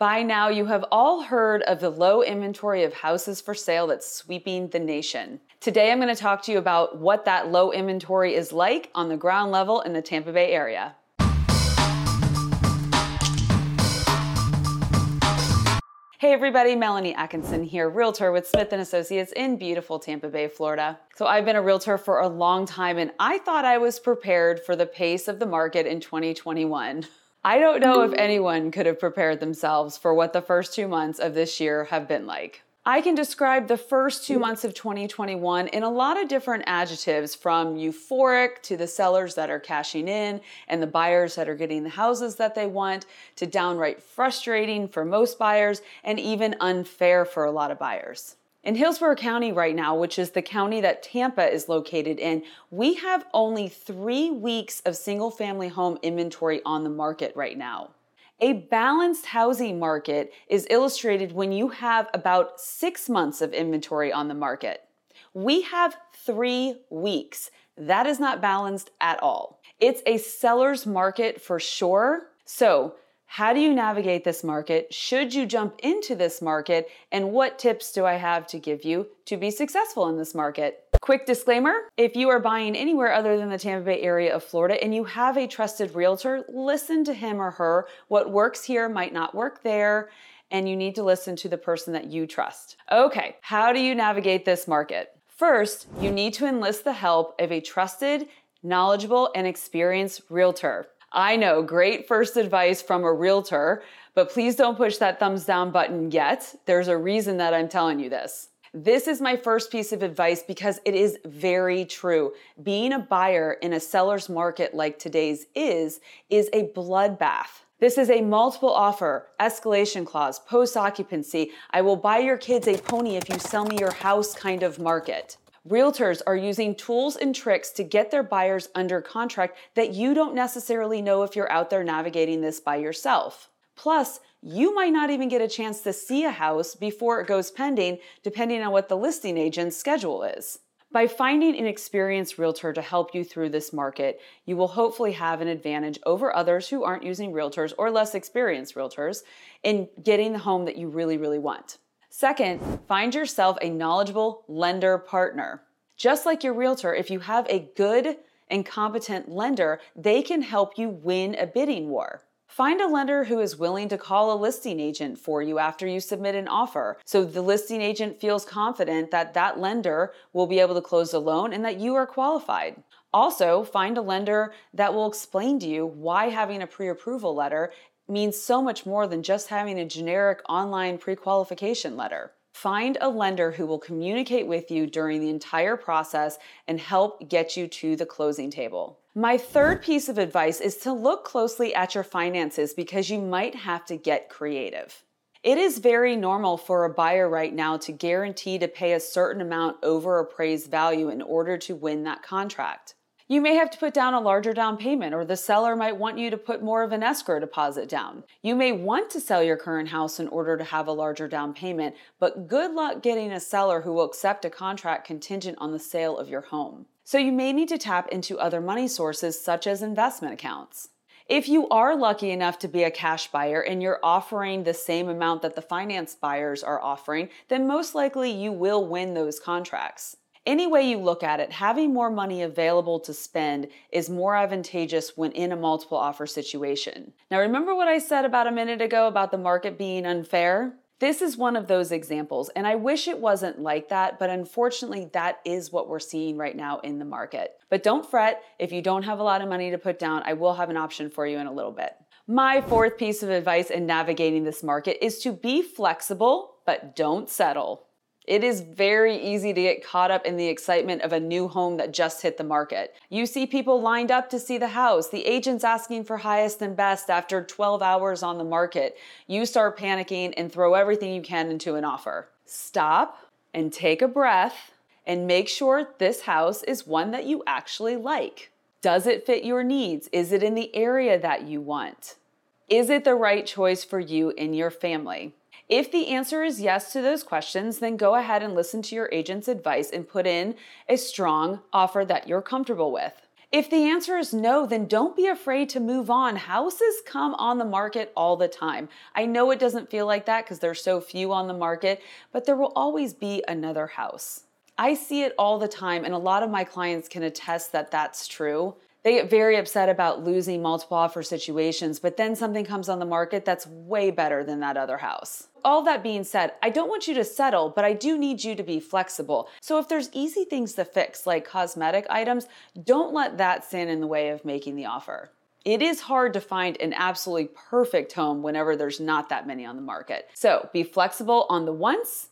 By now, you have all heard of the low inventory of houses for sale that's sweeping the nation. Today, I'm going to talk to you about what that low inventory is like on the ground level in the Tampa Bay area. Hey everybody, Melanie Atkinson here, realtor with Smith & Associates in beautiful Tampa Bay, Florida. So I've been a realtor for a long time and I thought I was prepared for the pace of the market in 2021. I don't know if hmm. anyone could have prepared themselves for what the first two months of this year have been like. I can describe the first two hmm. months of 2021 in a lot of different adjectives from euphoric to the sellers that are cashing in and the buyers that are getting the houses that they want to downright frustrating for most buyers and even unfair for a lot of buyers. In Hillsborough County right now, which is the county that Tampa is located in, we have only three weeks of single family home inventory on the market right now. A balanced housing market is illustrated when you have about six months of inventory on the market. We have three weeks. That is not balanced at all. It's a seller's market for sure. So, how do you navigate this market? Should you jump into this market? And what tips do I have to give you to be successful in this market? Quick disclaimer if you are buying anywhere other than the Tampa Bay area of Florida and you have a trusted realtor, listen to him or her. What works here might not work there, and you need to listen to the person that you trust. Okay, how do you navigate this market? First, you need to enlist the help of a trusted, knowledgeable, and experienced realtor. I know, great first advice from a realtor, but please don't push that thumbs down button yet. There's a reason that I'm telling you this. This is my first piece of advice because it is very true. Being a buyer in a seller's market like today's is, is a bloodbath. This is a multiple offer, escalation clause, post occupancy, I will buy your kids a pony if you sell me your house kind of market. Realtors are using tools and tricks to get their buyers under contract that you don't necessarily know if you're out there navigating this by yourself. Plus, you might not even get a chance to see a house before it goes pending, depending on what the listing agent's schedule is. By finding an experienced realtor to help you through this market, you will hopefully have an advantage over others who aren't using realtors or less experienced realtors in getting the home that you really, really want. Second, find yourself a knowledgeable lender partner. Just like your realtor, if you have a good and competent lender, they can help you win a bidding war. Find a lender who is willing to call a listing agent for you after you submit an offer so the listing agent feels confident that that lender will be able to close the loan and that you are qualified. Also, find a lender that will explain to you why having a pre approval letter means so much more than just having a generic online pre qualification letter. Find a lender who will communicate with you during the entire process and help get you to the closing table. My third piece of advice is to look closely at your finances because you might have to get creative. It is very normal for a buyer right now to guarantee to pay a certain amount over appraised value in order to win that contract. You may have to put down a larger down payment, or the seller might want you to put more of an escrow deposit down. You may want to sell your current house in order to have a larger down payment, but good luck getting a seller who will accept a contract contingent on the sale of your home. So you may need to tap into other money sources such as investment accounts. If you are lucky enough to be a cash buyer and you're offering the same amount that the finance buyers are offering, then most likely you will win those contracts. Any way you look at it, having more money available to spend is more advantageous when in a multiple offer situation. Now, remember what I said about a minute ago about the market being unfair? This is one of those examples, and I wish it wasn't like that, but unfortunately, that is what we're seeing right now in the market. But don't fret, if you don't have a lot of money to put down, I will have an option for you in a little bit. My fourth piece of advice in navigating this market is to be flexible, but don't settle. It is very easy to get caught up in the excitement of a new home that just hit the market. You see people lined up to see the house, the agent's asking for highest and best after 12 hours on the market. You start panicking and throw everything you can into an offer. Stop and take a breath and make sure this house is one that you actually like. Does it fit your needs? Is it in the area that you want? Is it the right choice for you and your family? If the answer is yes to those questions, then go ahead and listen to your agent's advice and put in a strong offer that you're comfortable with. If the answer is no, then don't be afraid to move on. Houses come on the market all the time. I know it doesn't feel like that because there's so few on the market, but there will always be another house. I see it all the time, and a lot of my clients can attest that that's true. They get very upset about losing multiple offer situations, but then something comes on the market that's way better than that other house. All that being said, I don't want you to settle, but I do need you to be flexible. So if there's easy things to fix, like cosmetic items, don't let that stand in the way of making the offer. It is hard to find an absolutely perfect home whenever there's not that many on the market. So be flexible on the wants,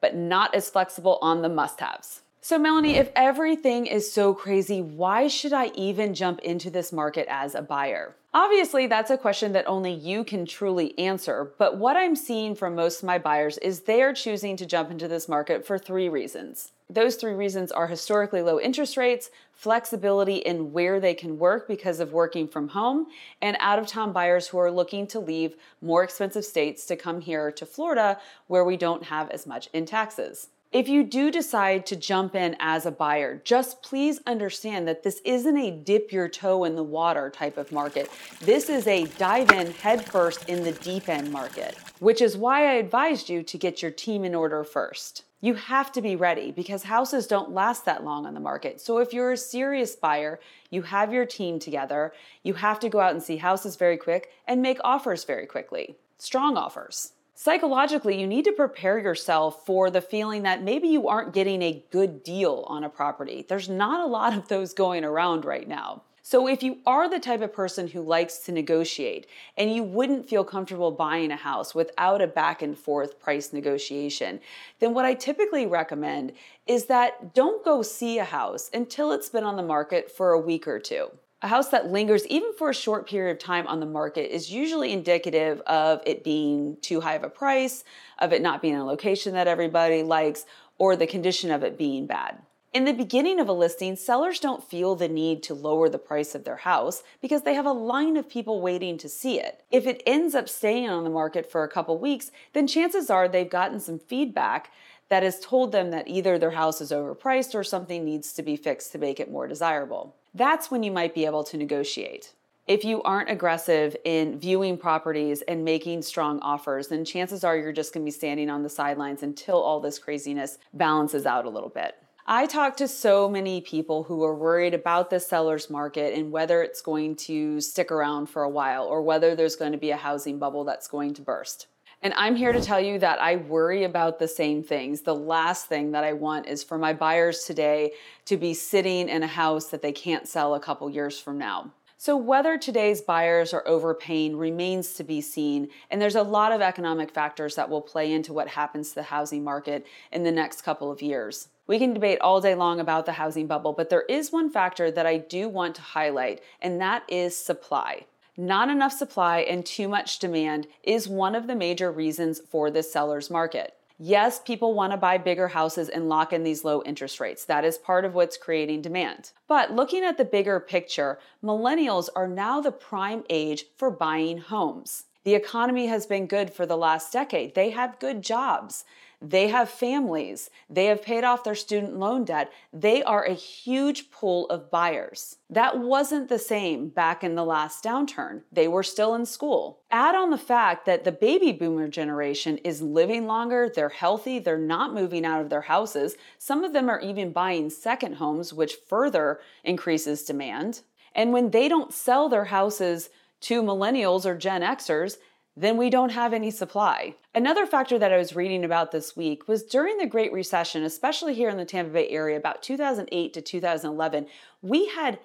but not as flexible on the must haves. So, Melanie, if everything is so crazy, why should I even jump into this market as a buyer? Obviously, that's a question that only you can truly answer, but what I'm seeing from most of my buyers is they are choosing to jump into this market for three reasons. Those three reasons are historically low interest rates, flexibility in where they can work because of working from home, and out of town buyers who are looking to leave more expensive states to come here to Florida where we don't have as much in taxes. If you do decide to jump in as a buyer, just please understand that this isn't a dip your toe in the water type of market. This is a dive in headfirst in the deep end market, which is why I advised you to get your team in order first. You have to be ready because houses don't last that long on the market. So if you're a serious buyer, you have your team together, you have to go out and see houses very quick and make offers very quickly. Strong offers. Psychologically, you need to prepare yourself for the feeling that maybe you aren't getting a good deal on a property. There's not a lot of those going around right now. So, if you are the type of person who likes to negotiate and you wouldn't feel comfortable buying a house without a back and forth price negotiation, then what I typically recommend is that don't go see a house until it's been on the market for a week or two. A house that lingers even for a short period of time on the market is usually indicative of it being too high of a price, of it not being a location that everybody likes, or the condition of it being bad. In the beginning of a listing, sellers don't feel the need to lower the price of their house because they have a line of people waiting to see it. If it ends up staying on the market for a couple weeks, then chances are they've gotten some feedback that has told them that either their house is overpriced or something needs to be fixed to make it more desirable that's when you might be able to negotiate. If you aren't aggressive in viewing properties and making strong offers, then chances are you're just gonna be standing on the sidelines until all this craziness balances out a little bit. I talk to so many people who are worried about the seller's market and whether it's going to stick around for a while or whether there's going to be a housing bubble that's going to burst. And I'm here to tell you that I worry about the same things. The last thing that I want is for my buyers today to be sitting in a house that they can't sell a couple years from now. So, whether today's buyers are overpaying remains to be seen, and there's a lot of economic factors that will play into what happens to the housing market in the next couple of years. We can debate all day long about the housing bubble, but there is one factor that I do want to highlight, and that is supply. Not enough supply and too much demand is one of the major reasons for the seller's market. Yes, people want to buy bigger houses and lock in these low interest rates. That is part of what's creating demand. But looking at the bigger picture, millennials are now the prime age for buying homes. The economy has been good for the last decade. They have good jobs. They have families. They have paid off their student loan debt. They are a huge pool of buyers. That wasn't the same back in the last downturn. They were still in school. Add on the fact that the baby boomer generation is living longer, they're healthy, they're not moving out of their houses. Some of them are even buying second homes, which further increases demand. And when they don't sell their houses to millennials or Gen Xers, then we don't have any supply. Another factor that I was reading about this week was during the Great Recession, especially here in the Tampa Bay area, about 2008 to 2011, we had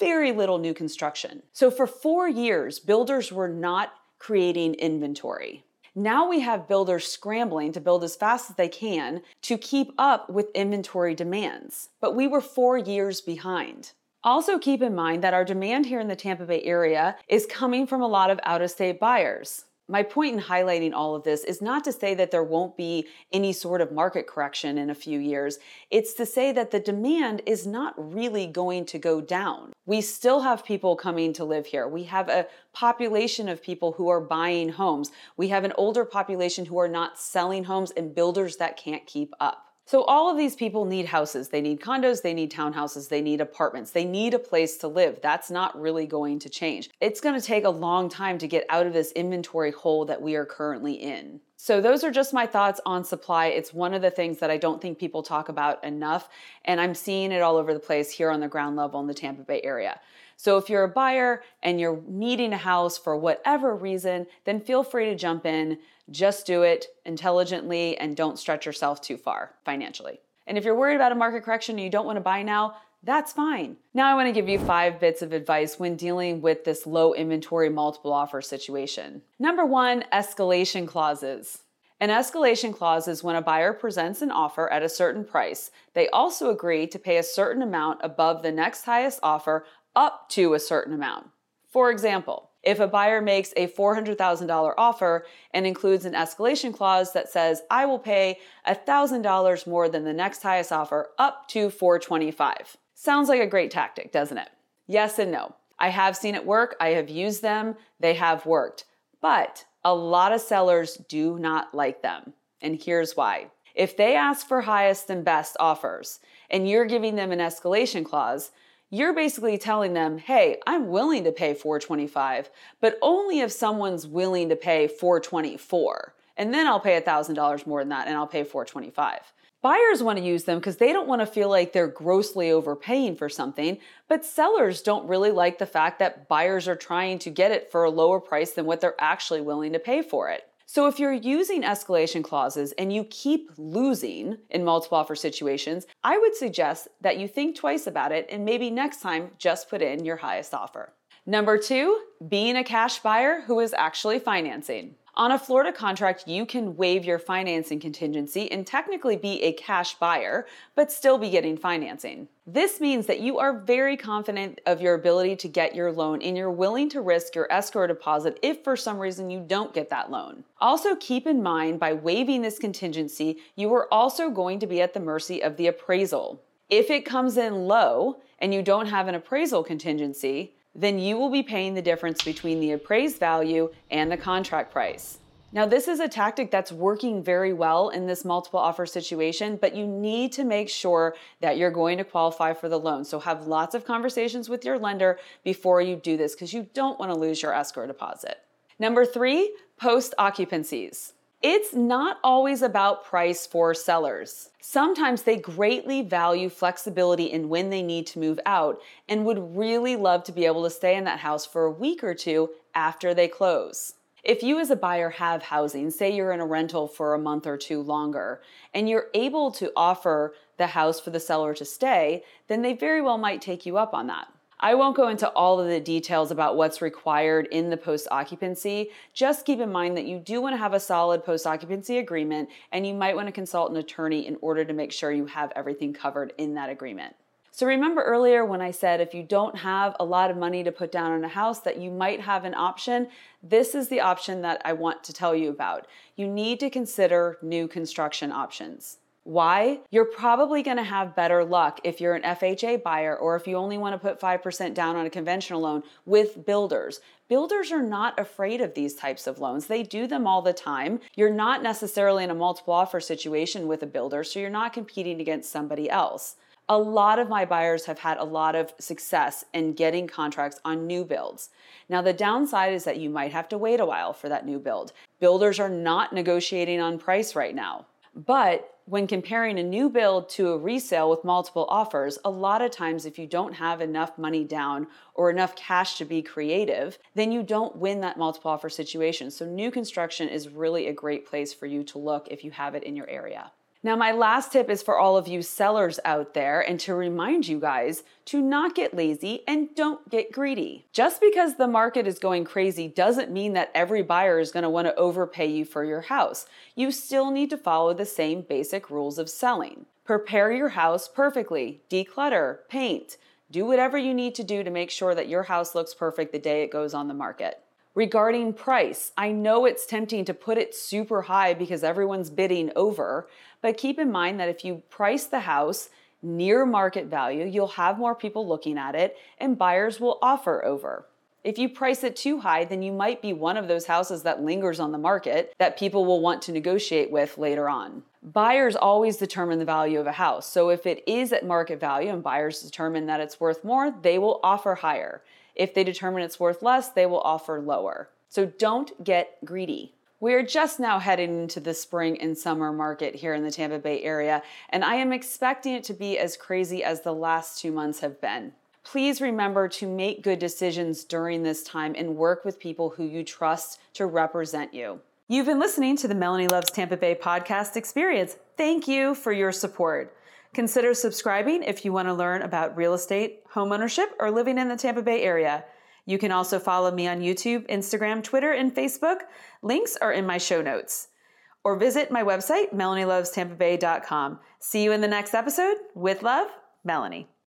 very little new construction. So for four years, builders were not creating inventory. Now we have builders scrambling to build as fast as they can to keep up with inventory demands, but we were four years behind. Also, keep in mind that our demand here in the Tampa Bay area is coming from a lot of out of state buyers. My point in highlighting all of this is not to say that there won't be any sort of market correction in a few years. It's to say that the demand is not really going to go down. We still have people coming to live here. We have a population of people who are buying homes. We have an older population who are not selling homes and builders that can't keep up. So, all of these people need houses. They need condos, they need townhouses, they need apartments, they need a place to live. That's not really going to change. It's going to take a long time to get out of this inventory hole that we are currently in. So, those are just my thoughts on supply. It's one of the things that I don't think people talk about enough, and I'm seeing it all over the place here on the ground level in the Tampa Bay area. So, if you're a buyer and you're needing a house for whatever reason, then feel free to jump in. Just do it intelligently and don't stretch yourself too far financially. And if you're worried about a market correction and you don't want to buy now, that's fine. Now, I want to give you five bits of advice when dealing with this low inventory multiple offer situation. Number one, escalation clauses. An escalation clause is when a buyer presents an offer at a certain price. They also agree to pay a certain amount above the next highest offer up to a certain amount. For example, if a buyer makes a $400,000 offer and includes an escalation clause that says, I will pay $1,000 more than the next highest offer up to 425. Sounds like a great tactic, doesn't it? Yes and no. I have seen it work. I have used them. They have worked. But a lot of sellers do not like them. And here's why. If they ask for highest and best offers and you're giving them an escalation clause, you're basically telling them, hey, I'm willing to pay 425, but only if someone's willing to pay 424. And then I'll pay $1,000 more than that and I'll pay 425. Buyers want to use them because they don't want to feel like they're grossly overpaying for something, but sellers don't really like the fact that buyers are trying to get it for a lower price than what they're actually willing to pay for it. So if you're using escalation clauses and you keep losing in multiple offer situations, I would suggest that you think twice about it and maybe next time just put in your highest offer. Number two, being a cash buyer who is actually financing. On a Florida contract, you can waive your financing contingency and technically be a cash buyer, but still be getting financing. This means that you are very confident of your ability to get your loan and you're willing to risk your escrow deposit if for some reason you don't get that loan. Also, keep in mind by waiving this contingency, you are also going to be at the mercy of the appraisal. If it comes in low and you don't have an appraisal contingency, then you will be paying the difference between the appraised value and the contract price. Now, this is a tactic that's working very well in this multiple offer situation, but you need to make sure that you're going to qualify for the loan. So, have lots of conversations with your lender before you do this because you don't want to lose your escrow deposit. Number three, post occupancies. It's not always about price for sellers. Sometimes they greatly value flexibility in when they need to move out and would really love to be able to stay in that house for a week or two after they close. If you as a buyer have housing, say you're in a rental for a month or two longer, and you're able to offer the house for the seller to stay, then they very well might take you up on that. I won't go into all of the details about what's required in the post occupancy. Just keep in mind that you do want to have a solid post occupancy agreement and you might want to consult an attorney in order to make sure you have everything covered in that agreement. So remember earlier when I said if you don't have a lot of money to put down on a house that you might have an option, this is the option that I want to tell you about. You need to consider new construction options. Why? You're probably going to have better luck if you're an FHA buyer or if you only want to put 5% down on a conventional loan with builders. Builders are not afraid of these types of loans. They do them all the time. You're not necessarily in a multiple offer situation with a builder, so you're not competing against somebody else. A lot of my buyers have had a lot of success in getting contracts on new builds. Now, the downside is that you might have to wait a while for that new build. Builders are not negotiating on price right now. But when comparing a new build to a resale with multiple offers, a lot of times if you don't have enough money down or enough cash to be creative, then you don't win that multiple offer situation. So, new construction is really a great place for you to look if you have it in your area. Now, my last tip is for all of you sellers out there and to remind you guys to not get lazy and don't get greedy. Just because the market is going crazy doesn't mean that every buyer is going to want to overpay you for your house. You still need to follow the same basic rules of selling. Prepare your house perfectly, declutter, paint, do whatever you need to do to make sure that your house looks perfect the day it goes on the market. Regarding price, I know it's tempting to put it super high because everyone's bidding over, but keep in mind that if you price the house near market value, you'll have more people looking at it and buyers will offer over. If you price it too high, then you might be one of those houses that lingers on the market that people will want to negotiate with later on. Buyers always determine the value of a house. So if it is at market value and buyers determine that it's worth more, they will offer higher. If they determine it's worth less, they will offer lower. So don't get greedy. We are just now heading into the spring and summer market here in the Tampa Bay area, and I am expecting it to be as crazy as the last two months have been. Please remember to make good decisions during this time and work with people who you trust to represent you. You've been listening to the Melanie Loves Tampa Bay podcast experience. Thank you for your support. Consider subscribing if you want to learn about real estate, homeownership, or living in the Tampa Bay area. You can also follow me on YouTube, Instagram, Twitter, and Facebook. Links are in my show notes. Or visit my website, melanielovestampabay.com. See you in the next episode. With love, Melanie.